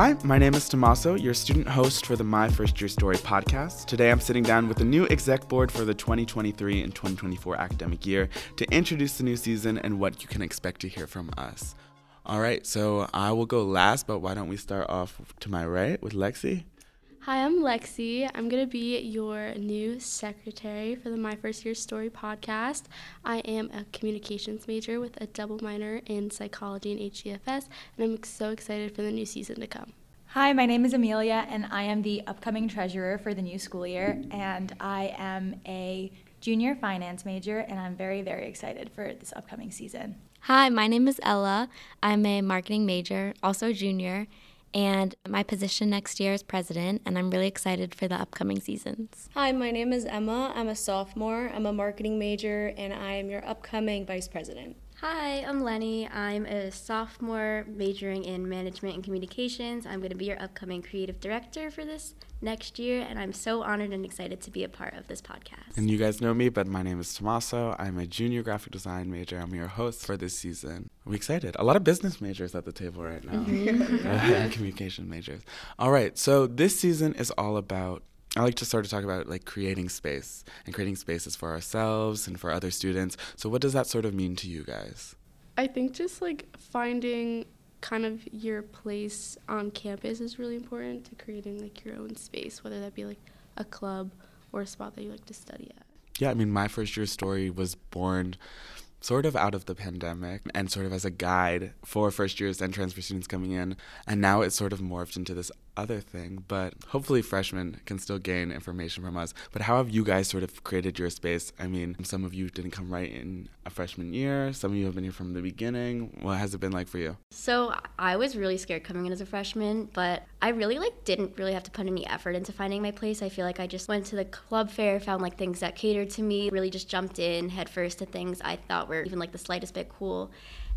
Hi, my name is Tommaso, your student host for the My First Year Story podcast. Today I'm sitting down with the new exec board for the 2023 and 2024 academic year to introduce the new season and what you can expect to hear from us. All right, so I will go last, but why don't we start off to my right with Lexi? Hi, I'm Lexi. I'm going to be your new secretary for the My First Year Story podcast. I am a communications major with a double minor in psychology and HDFS, and I'm so excited for the new season to come. Hi, my name is Amelia, and I am the upcoming treasurer for the new school year. And I am a junior finance major, and I'm very, very excited for this upcoming season. Hi, my name is Ella. I'm a marketing major, also junior, and my position next year is president, and I'm really excited for the upcoming seasons. Hi, my name is Emma. I'm a sophomore. I'm a marketing major, and I am your upcoming vice president. Hi, I'm Lenny. I'm a sophomore majoring in management and communications. I'm going to be your upcoming creative director for this next year, and I'm so honored and excited to be a part of this podcast. And you guys know me, but my name is Tommaso. I'm a junior graphic design major. I'm your host for this season. I'm excited. A lot of business majors at the table right now, mm-hmm. and communication majors. All right, so this season is all about I like to sort of talk about like creating space and creating spaces for ourselves and for other students. So what does that sort of mean to you guys? I think just like finding kind of your place on campus is really important to creating like your own space, whether that be like a club or a spot that you like to study at. Yeah, I mean, my first year story was born sort of out of the pandemic and sort of as a guide for first years and transfer students coming in. And now it's sort of morphed into this other thing, but hopefully freshmen can still gain information from us. But how have you guys sort of created your space? I mean, some of you didn't come right in a freshman year, some of you have been here from the beginning. What has it been like for you? So I was really scared coming in as a freshman, but I really like didn't really have to put any effort into finding my place. I feel like I just went to the club fair, found like things that catered to me, really just jumped in headfirst to things I thought were even like the slightest bit cool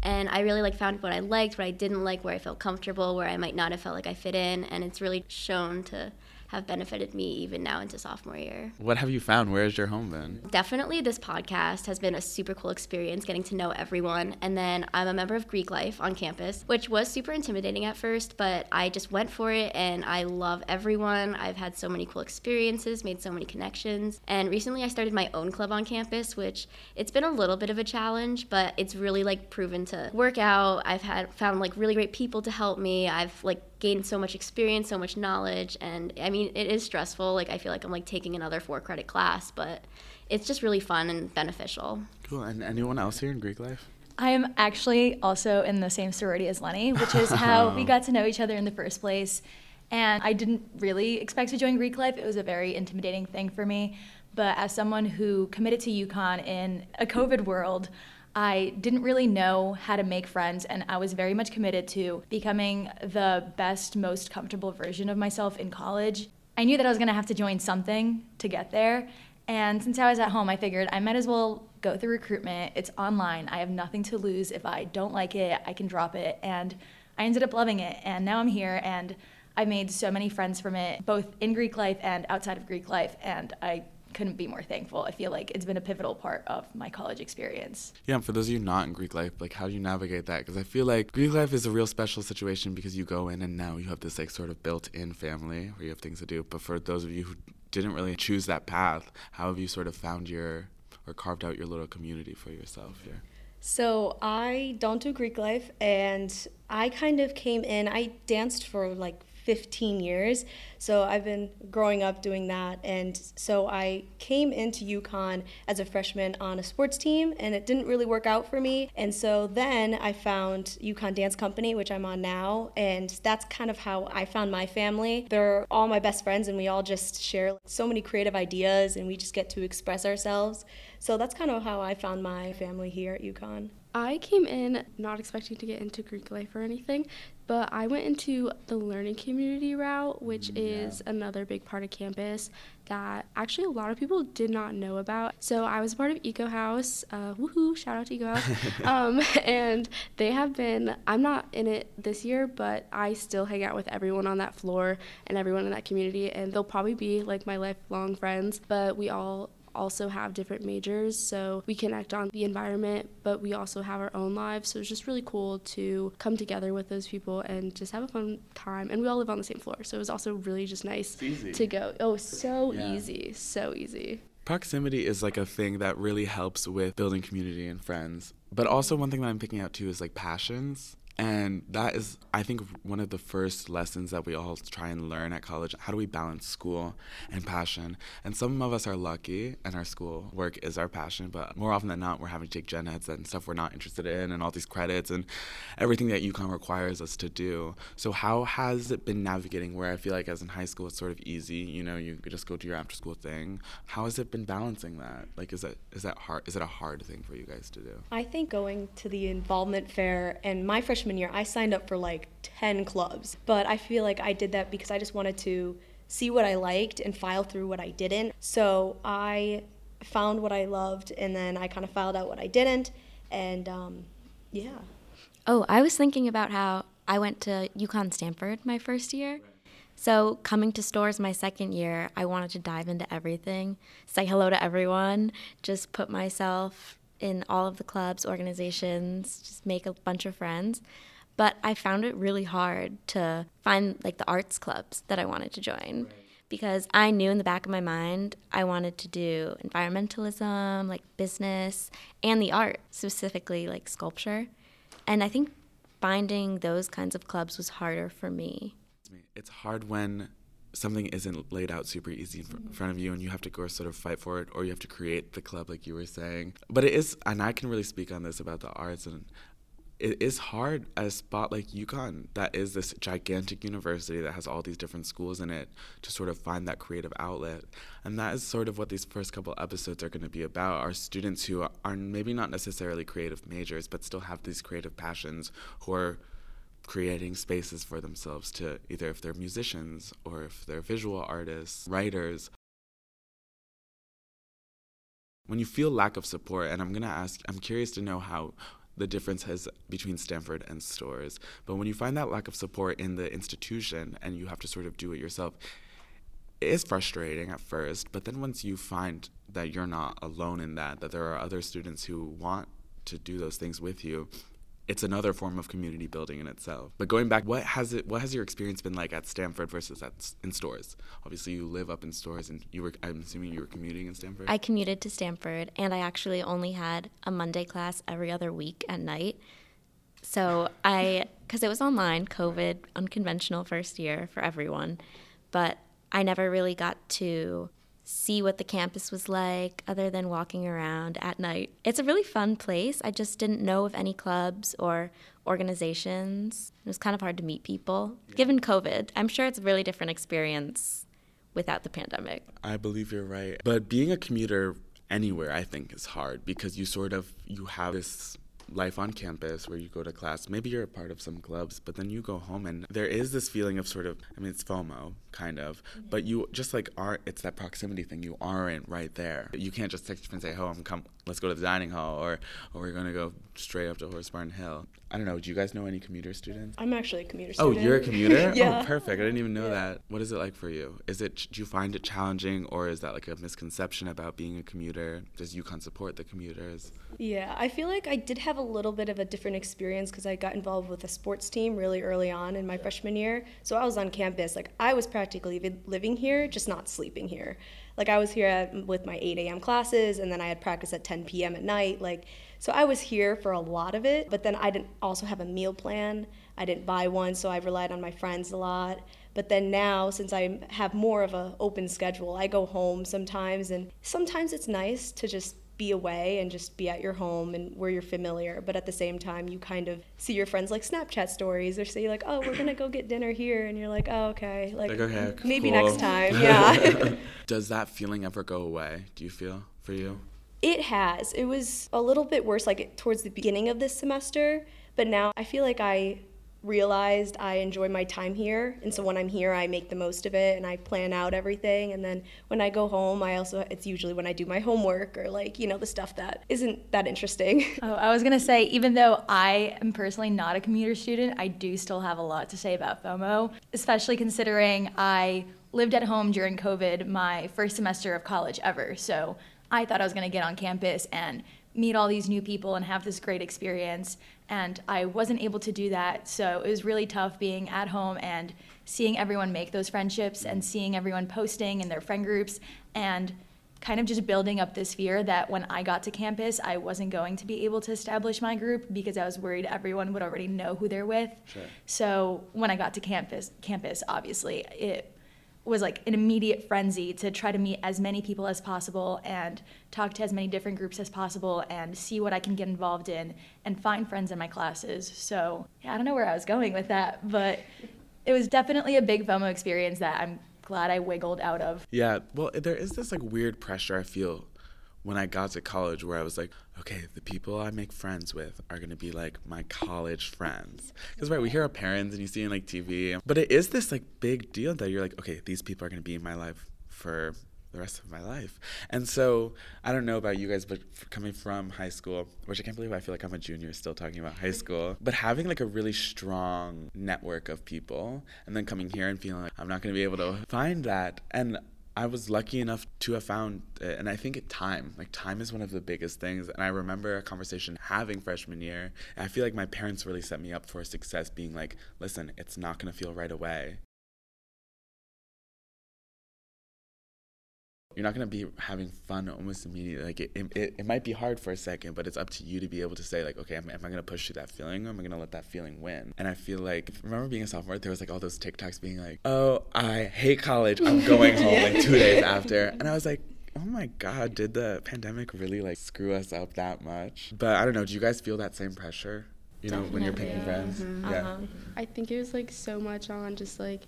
and I really like found what I liked, what I didn't like, where I felt comfortable, where I might not have felt like I fit in, and it's really shown to have benefited me even now into sophomore year. What have you found? Where has your home been? Definitely, this podcast has been a super cool experience getting to know everyone. And then I'm a member of Greek Life on campus, which was super intimidating at first, but I just went for it and I love everyone. I've had so many cool experiences, made so many connections. And recently I started my own club on campus, which it's been a little bit of a challenge, but it's really like proven to work out. I've had found like really great people to help me. I've like gained so much experience, so much knowledge, and I mean, it is stressful. Like I feel like I'm like taking another four credit class, but it's just really fun and beneficial. Cool. And anyone else here in Greek life? I am actually also in the same sorority as Lenny, which is how we got to know each other in the first place. And I didn't really expect to join Greek life. It was a very intimidating thing for me. But as someone who committed to UConn in a COVID world, I didn't really know how to make friends, and I was very much committed to becoming the best, most comfortable version of myself in college. I knew that I was gonna have to join something to get there, and since I was at home, I figured I might as well go through recruitment. It's online, I have nothing to lose. If I don't like it, I can drop it. And I ended up loving it, and now I'm here, and I've made so many friends from it, both in Greek life and outside of Greek life, and I couldn't be more thankful. I feel like it's been a pivotal part of my college experience. Yeah, for those of you not in Greek life, like how do you navigate that? Because I feel like Greek life is a real special situation because you go in and now you have this like sort of built-in family where you have things to do. But for those of you who didn't really choose that path, how have you sort of found your or carved out your little community for yourself here? So I don't do Greek life, and I kind of came in. I danced for like 15 years. So I've been growing up doing that. And so I came into UConn as a freshman on a sports team, and it didn't really work out for me. And so then I found UConn Dance Company, which I'm on now. And that's kind of how I found my family. They're all my best friends, and we all just share so many creative ideas, and we just get to express ourselves. So that's kind of how I found my family here at UConn. I came in not expecting to get into Greek life or anything, but I went into the learning community route, which mm, yeah. is another big part of campus that actually a lot of people did not know about. So I was a part of Eco House. Uh, woohoo! Shout out to Eco House. um, and they have been. I'm not in it this year, but I still hang out with everyone on that floor and everyone in that community, and they'll probably be like my lifelong friends. But we all also have different majors. So we connect on the environment, but we also have our own lives. So it's just really cool to come together with those people and just have a fun time. And we all live on the same floor. So it was also really just nice to go. Oh, so yeah. easy. So easy. Proximity is like a thing that really helps with building community and friends. But also, one thing that I'm picking out too is like passions. And that is, I think, one of the first lessons that we all try and learn at college. How do we balance school and passion? And some of us are lucky, and our school work is our passion, but more often than not, we're having to take gen eds and stuff we're not interested in, and all these credits and everything that UConn requires us to do. So, how has it been navigating where I feel like as in high school, it's sort of easy, you know, you just go to your after school thing? How has it been balancing that? Like, is that, is that hard? Is it a hard thing for you guys to do? I think going to the involvement fair and my freshman freshman year, I signed up for like 10 clubs. But I feel like I did that because I just wanted to see what I liked and file through what I didn't. So I found what I loved and then I kind of filed out what I didn't. And um, yeah. Oh, I was thinking about how I went to UConn Stamford my first year. So, coming to Storrs my second year, I wanted to dive into everything, say hello to everyone, just put myself in all of the clubs, organizations, just make a bunch of friends. But I found it really hard to find like the arts clubs that I wanted to join. Right. Because I knew in the back of my mind I wanted to do environmentalism, like business, and the art, specifically like sculpture. And I think finding those kinds of clubs was harder for me. It's hard when something isn't laid out super easy in mm-hmm. front of you and you have to go sort of fight for it or you have to create the club like you were saying but it is and i can really speak on this about the arts and it is hard at a spot like UConn that is this gigantic university that has all these different schools in it to sort of find that creative outlet. And that is sort of what these first couple episodes are going to be about. Our students who are maybe not necessarily creative majors, but still have these creative passions who are creating spaces for themselves to either if they're musicians or if they're visual artists, writers. When you feel lack of support, and I'm gonna ask, I'm curious to know how the difference is between Stamford and Storrs. but when you find that lack of support in the institution and you have to sort of do it yourself, it is frustrating at first, but then once you find that you're not alone in that, that there are other students who want to do those things with you, it's another form of community building in itself. But going back, what has it? What has your experience been like at Stamford versus at in Storrs? Obviously, you live up in Storrs, and you were. I'm assuming you were commuting in Stamford. I commuted to Stamford, and I actually only had a Monday class every other week at night. So I, because it was online, COVID, unconventional first year for everyone, but I never really got to see what the campus was like other than walking around at night. It's a really fun place. I just didn't know of any clubs or organizations. It was kind of hard to meet people yeah. given COVID. I'm sure it's a really different experience without the pandemic. I believe you're right. But being a commuter anywhere I think is hard because you sort of you have this life on campus where you go to class. Maybe you're a part of some clubs, but then you go home and there is this feeling of sort of, I mean, it's FOMO, kind of, mm-hmm. but you just like aren't, it's that proximity thing. You aren't right there. You can't just text and say, oh, I'm come, let's go to the dining hall or, or we're going to go straight up to Horsebarn Hill. I don't know. Do you guys know any commuter students? I'm actually a commuter student. Oh, you're a commuter? Oh, yeah. Oh, perfect. I didn't even know yeah. that. What is it like for you? Is it, do you find it challenging or is that like a misconception about being a commuter? Does UConn support the commuters? Yeah, I feel like I did have a little bit of a different experience because I got involved with a sports team really early on in my freshman year. So I was on campus. Like I was practically living here, just not sleeping here. Like I was here at, with my 8 a.m. classes, and then I had practice at 10 p.m. at night. Like so I was here for a lot of it, but then I didn't also have a meal plan. I didn't buy one, so I relied on my friends a lot. But then now, since I have more of an open schedule, I go home sometimes, and sometimes it's nice to just be away and just be at your home and where you're familiar. But at the same time, you kind of see your friends like Snapchat stories or say like, "Oh, we're gonna go get dinner here," and you're like, "Oh, okay, like, like okay, maybe cool. next time." Yeah. Does that feeling ever go away? Do you feel for you? It has. It was a little bit worse like towards the beginning of this semester, but now I feel like I realized I enjoy my time here. And so when I'm here, I make the most of it and I plan out everything. And then when I go home, I also, it's usually when I do my homework or like, you know, the stuff that isn't that interesting. Oh, I was going to say, even though I am personally not a commuter student, I do still have a lot to say about FOMO, especially considering I lived at home during COVID my first semester of college ever. So I thought I was going to get on campus and meet all these new people and have this great experience. And I wasn't able to do that. So it was really tough being at home and seeing everyone make those friendships and seeing everyone posting in their friend groups and kind of just building up this fear that when I got to campus, I wasn't going to be able to establish my group because I was worried everyone would already know who they're with. Sure. So when I got to campus, campus obviously it was like an immediate frenzy to try to meet as many people as possible and talk to as many different groups as possible and see what I can get involved in and find friends in my classes. So yeah, I don't know where I was going with that, but it was definitely a big FOMO experience that I'm glad I wiggled out of. Yeah, well, there is this like weird pressure I feel when I got to college where I was like, okay, the people I make friends with are gonna be like my college friends. Because right, we hear our parents and you see in like TV, but it is this like big deal that you're like, okay, these people are gonna be in my life for the rest of my life. And so I don't know about you guys, but coming from high school, which I can't believe I feel like I'm a junior still talking about high school, but having like a really strong network of people and then coming here and feeling like I'm not going to be able to find that. And I was lucky enough to have found it. And I think time, like time is one of the biggest things. And I remember a conversation having freshman year. I feel like my parents really set me up for success being like, listen, it's not going to feel right away. You're not going to be having fun almost immediately. Like it, it, it might be hard for a second, but it's up to you to be able to say like, okay, am, am I going to push through that feeling or am I going to let that feeling win? And I feel like, remember being a sophomore, there was like all those TikToks being like, oh, I hate college. I'm going home like two days after. And I was like, oh my God, did the pandemic really like screw us up that much? But I don't know. Do you guys feel that same pressure? You know, when you're picking friends? Mm-hmm. Yeah. Uh-huh. I think it was like so much on just like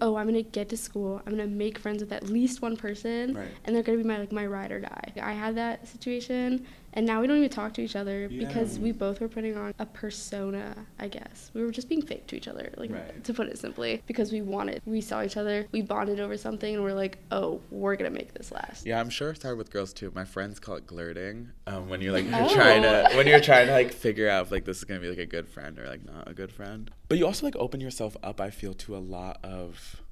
oh, I'm gonna get to school, I'm gonna make friends with at least one person, Right. and they're gonna be my like my ride or die. I had that situation, and now we don't even talk to each other because we both were putting on a persona. I guess we were just being fake to each other, like Right. to put it simply, because we wanted. We saw each other, we bonded over something, and we're like, oh, we're gonna make this last. Yeah, I'm sure it's hard with girls too. My friends call it glirting. Um, when you're like you're Oh. trying to when you're trying to like figure out if like this is gonna be like a good friend or like not a good friend. But you also like open yourself up. I feel to a lot of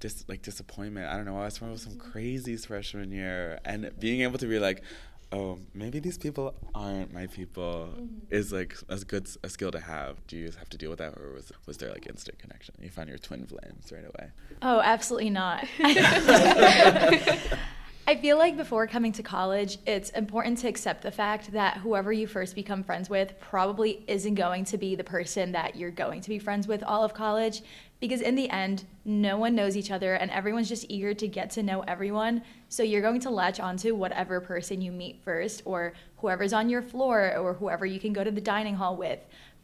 dis like disappointment. I don't know. I was with some crazies freshman year, and being able to be like. Oh, maybe these people aren't my people mm-hmm. is like as good s- a skill to have. Do you just have to deal with that, or was was there like instant connection? You found your twin flames right away. Oh, absolutely not. I feel like before coming to college, it's important to accept the fact that whoever you first become friends with probably isn't going to be the person that you're going to be friends with all of college. Because in the end, no one knows each other and everyone's just eager to get to know everyone. So you're going to latch onto whatever person you meet first, or whoever's on your floor, or whoever you can go to the dining hall with.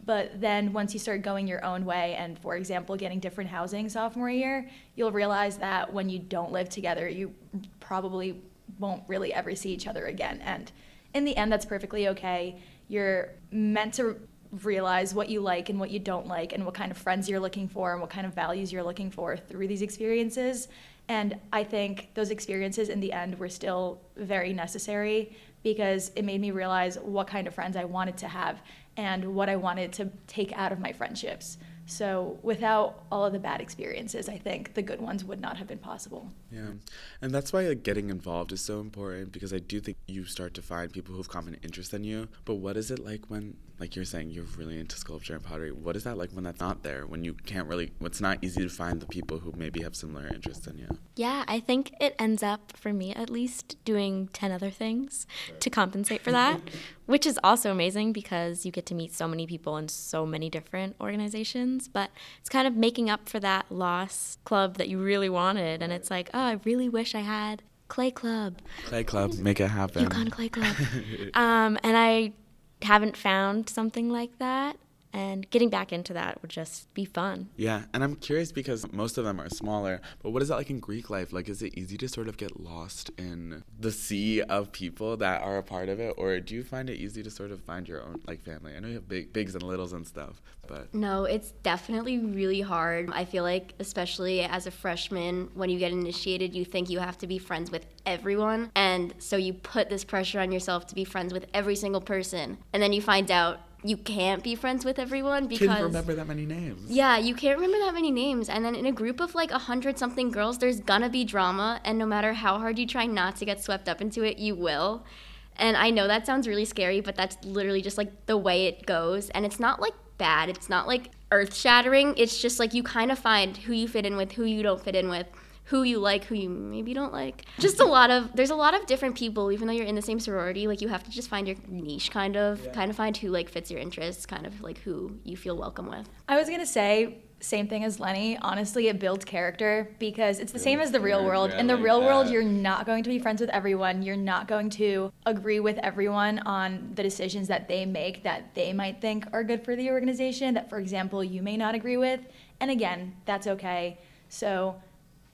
But then once you start going your own way, and for example, getting different housing sophomore year, you'll realize that when you don't live together, you probably won't really ever see each other again. And in the end, that's perfectly okay. You're meant to realize what you like and what you don't like, and what kind of friends you're looking for, and what kind of values you're looking for through these experiences. And I think those experiences in the end were still very necessary because it made me realize what kind of friends I wanted to have and what I wanted to take out of my friendships. So without all of the bad experiences, I think the good ones would not have been possible. Yeah, and that's why like getting involved is so important because I do think you start to find people who have common interests in you. But what is it like when, like you're saying, you're really into sculpture and pottery? What is that like when that's not there? When you can't really, it's not easy to find the people who maybe have similar interests in you. Yeah, I think it ends up, for me at least, doing 10 other things to compensate for that, which is also amazing because you get to meet so many people in so many different organizations. But it's kind of making up for that lost club that you really wanted. And it's like, oh, I really wish I had Clay Club, Clay Club, make it happen. UConn Clay Club. um, and I haven't found something like that. And getting back into that would just be fun. Yeah, and I'm curious because most of them are smaller, but what is that like in Greek life? Like, is it easy to sort of get lost in the sea of people that are a part of it, or do you find it easy to sort of find your own like family? I know you have big, bigs and littles and stuff, but No, it's definitely really hard. I feel like, especially as a freshman, when you get initiated, you think you have to be friends with everyone. And so you put this pressure on yourself to be friends with every single person. And then you find out you can't be friends with everyone because You Can't remember that many names. yeah, you can't remember that many names. And then in a group of like a hundred something girls, there's gonna be drama. And no matter how hard you try not to get swept up into it, you will. And I know that sounds really scary, but that's literally just like the way it goes. And it's not like bad, it's not like earth shattering. It's just like you kind of find who you fit in with, who you don't fit in with who you like, who you maybe don't like. Just a lot of there's a lot of different people, even though you're in the same sorority. Like you have to just find your niche, kind of, yeah. kind of find who like fits your interests, kind of like who you feel welcome with. I was gonna say same thing as Lenny. Honestly, it builds character because it's the same as the real world. In the real world, you're not going to be friends with everyone. You're not going to agree with everyone on the decisions that they make that they might think are good for the organization, that, for example, you may not agree with. And again, that's okay. So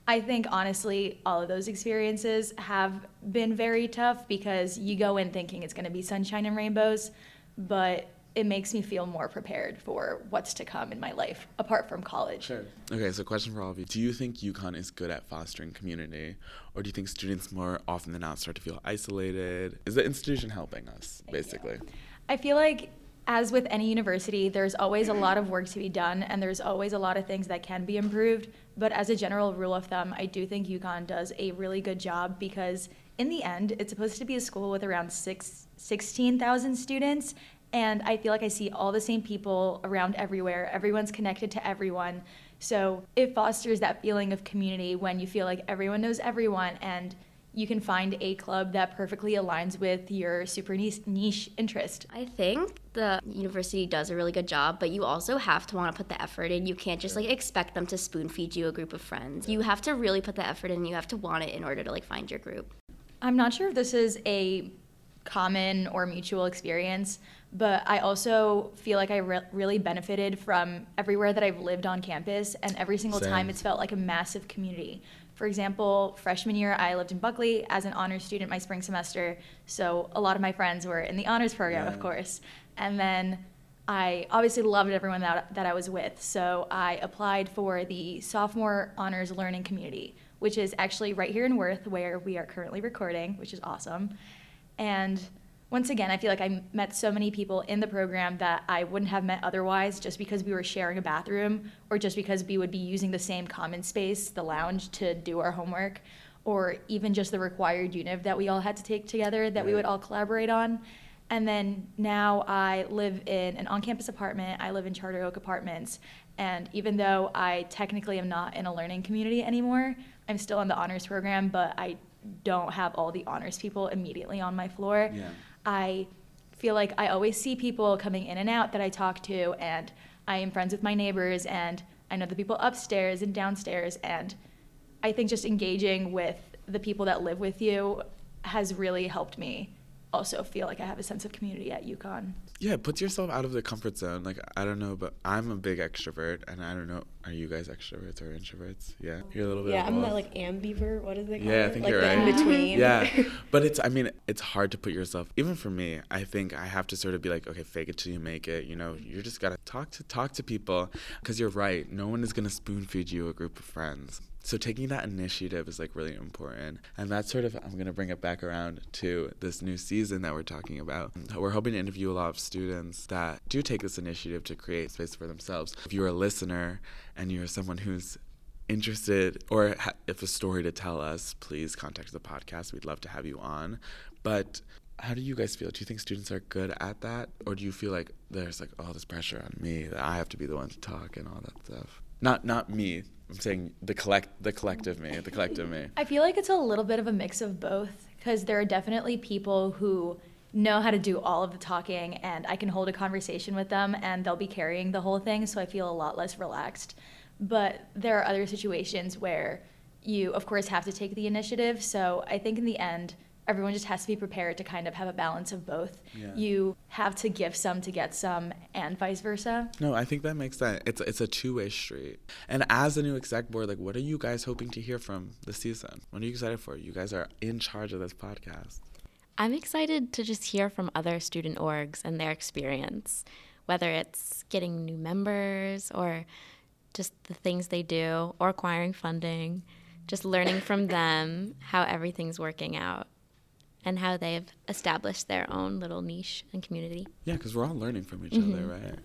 I think honestly, all of those experiences have been very tough because you go in thinking it's going to be sunshine and rainbows, but it makes me feel more prepared for what's to come in my life apart from college. Sure. Okay, so question for all of you. Do you think UConn is good at fostering community or do you think students more often than not start to feel isolated? Is the institution helping us basically? I feel like as with any university, there's always a lot of work to be done and there's always a lot of things that can be improved. But as a general rule of thumb, I do think UConn does a really good job because in the end, it's supposed to be a school with around six, 16,000 students. And I feel like I see all the same people around everywhere. Everyone's connected to everyone. So it fosters that feeling of community when you feel like everyone knows everyone and you can find a club that perfectly aligns with your super niche interest. I think the university does a really good job, but you also have to want to put the effort in. You can't just like expect them to spoon feed you a group of friends. You have to really put the effort in. You have to want it in order to like find your group. I'm not sure if this is a common or mutual experience, but I also feel like I re- really benefited from everywhere that I've lived on campus, and every single Same. time it's felt like a massive community. For example, freshman year, I lived in Buckley as an honors student my spring semester. So a lot of my friends were in the honors program, yeah. of course. And then I obviously loved everyone that, that I was with. So I applied for the sophomore honors learning community, which is actually right here in Werth, where we are currently recording, which is awesome. And once again, I feel like I met so many people in the program that I wouldn't have met otherwise just because we were sharing a bathroom or just because we would be using the same common space, the lounge, to do our homework, or even just the required univ that we all had to take together that we would all collaborate on. And then now I live in an on campus apartment, I live in Charter Oak Apartments. And even though I technically am not in a learning community anymore, I'm still in the honors program, but I don't have all the honors people immediately on my floor. Yeah. I feel like I always see people coming in and out that I talk to, and I am friends with my neighbors, and I know the people upstairs and downstairs. And I think just engaging with the people that live with you has really helped me also feel like I have a sense of community at UConn. Yeah, it puts yourself out of the comfort zone. Like I don't know, but I'm a big extrovert, and I don't know. Are you guys extroverts or introverts? Yeah, you're a little bit. Yeah, I'm that like ambivert. What is it? Yeah, I think like you're right. In between. Yeah, but it's. I mean, it's hard to put yourself. Even for me, I think I have to sort of be like, okay, fake it till you make it. You know, you just gotta talk to talk to people, because you're right. No one is gonna spoon feed you a group of friends. So taking that initiative is like really important. And that's sort of I'm going to bring it back around to this new season that we're talking about. We're hoping to interview a lot of students that do take this initiative to create space for themselves. If you're a listener and you're someone who's interested or ha- if a story to tell us, please contact the podcast. We'd love to have you on. But how do you guys feel? Do you think students are good at that? Or do you feel like there's like all this pressure on me that I have to be the one to talk and all that stuff? Not not me, I'm saying the collect the collective me, the collective me. I feel like it's a little bit of a mix of both because there are definitely people who know how to do all of the talking and I can hold a conversation with them and they'll be carrying the whole thing so I feel a lot less relaxed. But there are other situations where you of course have to take the initiative. So I think in the end everyone just has to be prepared to kind of have a balance of both. Yeah. You have to give some to get some, and vice versa. No, I think that makes sense. It's it's a two way street. And as a new exec board, like, what are you guys hoping to hear from the season? What are you excited for? You guys are in charge of this podcast. I'm excited to just hear from other student orgs and their experience, whether it's getting new members or just the things they do or acquiring funding, just learning from them how everything's working out. And how they've established their own little niche and community. Yeah, because we're all learning from each Mm-hmm. other, right?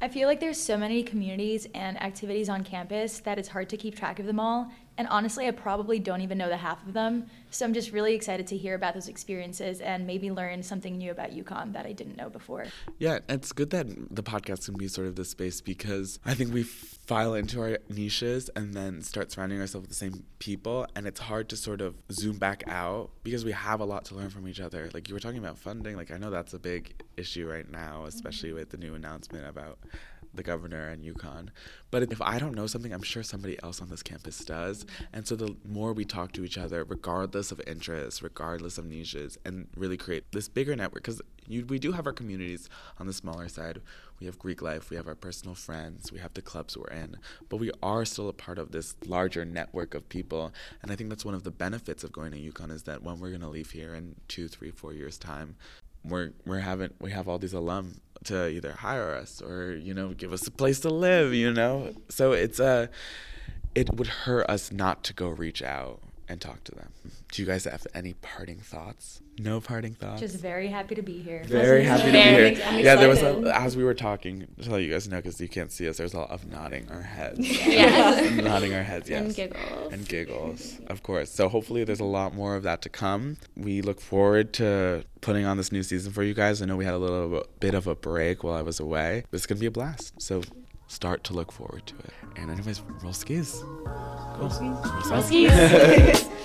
I feel like there's so many communities and activities on campus that it's hard to keep track of them all. And honestly, I probably don't even know the half of them. So I'm just really excited to hear about those experiences and maybe learn something new about UConn that I didn't know before. Yeah, it's good that the podcast can be sort of this space because I think we file into our niches and then start surrounding ourselves with the same people. And it's hard to sort of zoom back out because we have a lot to learn from each other. Like you were talking about funding, like I know that's a big issue right now, especially mm-hmm. with the new announcement about the governor and UConn. But if I don't know something, I'm sure somebody else on this campus does. And so the more we talk to each other, regardless of interests, regardless of niches, and really create this bigger network, because we do have our communities on the smaller side. We have Greek life, we have our personal friends, we have the clubs we're in, but we are still a part of this larger network of people. And I think that's one of the benefits of going to UConn is that when we're going to leave here in two, three, four years' time, we're we're having we have all these alum to either hire us or you know give us a place to live you know? So it's a it would hurt us not to go reach out and talk to them do you guys have any parting thoughts no parting thoughts Just very happy to be here. very happy to be here. Yeah, there was a, as we were talking to let you guys know because you can't see us. There's a lot of nodding our heads. Yes. nodding our heads. Yes. And giggles. And giggles, of course. So hopefully there's a lot more of that to come. We look forward to putting on this new season for you guys. I know we had a little bit of a break while I was away. It's gonna be a blast. So start to look forward to it. And anyways, roll skis. Cool. Roll skis.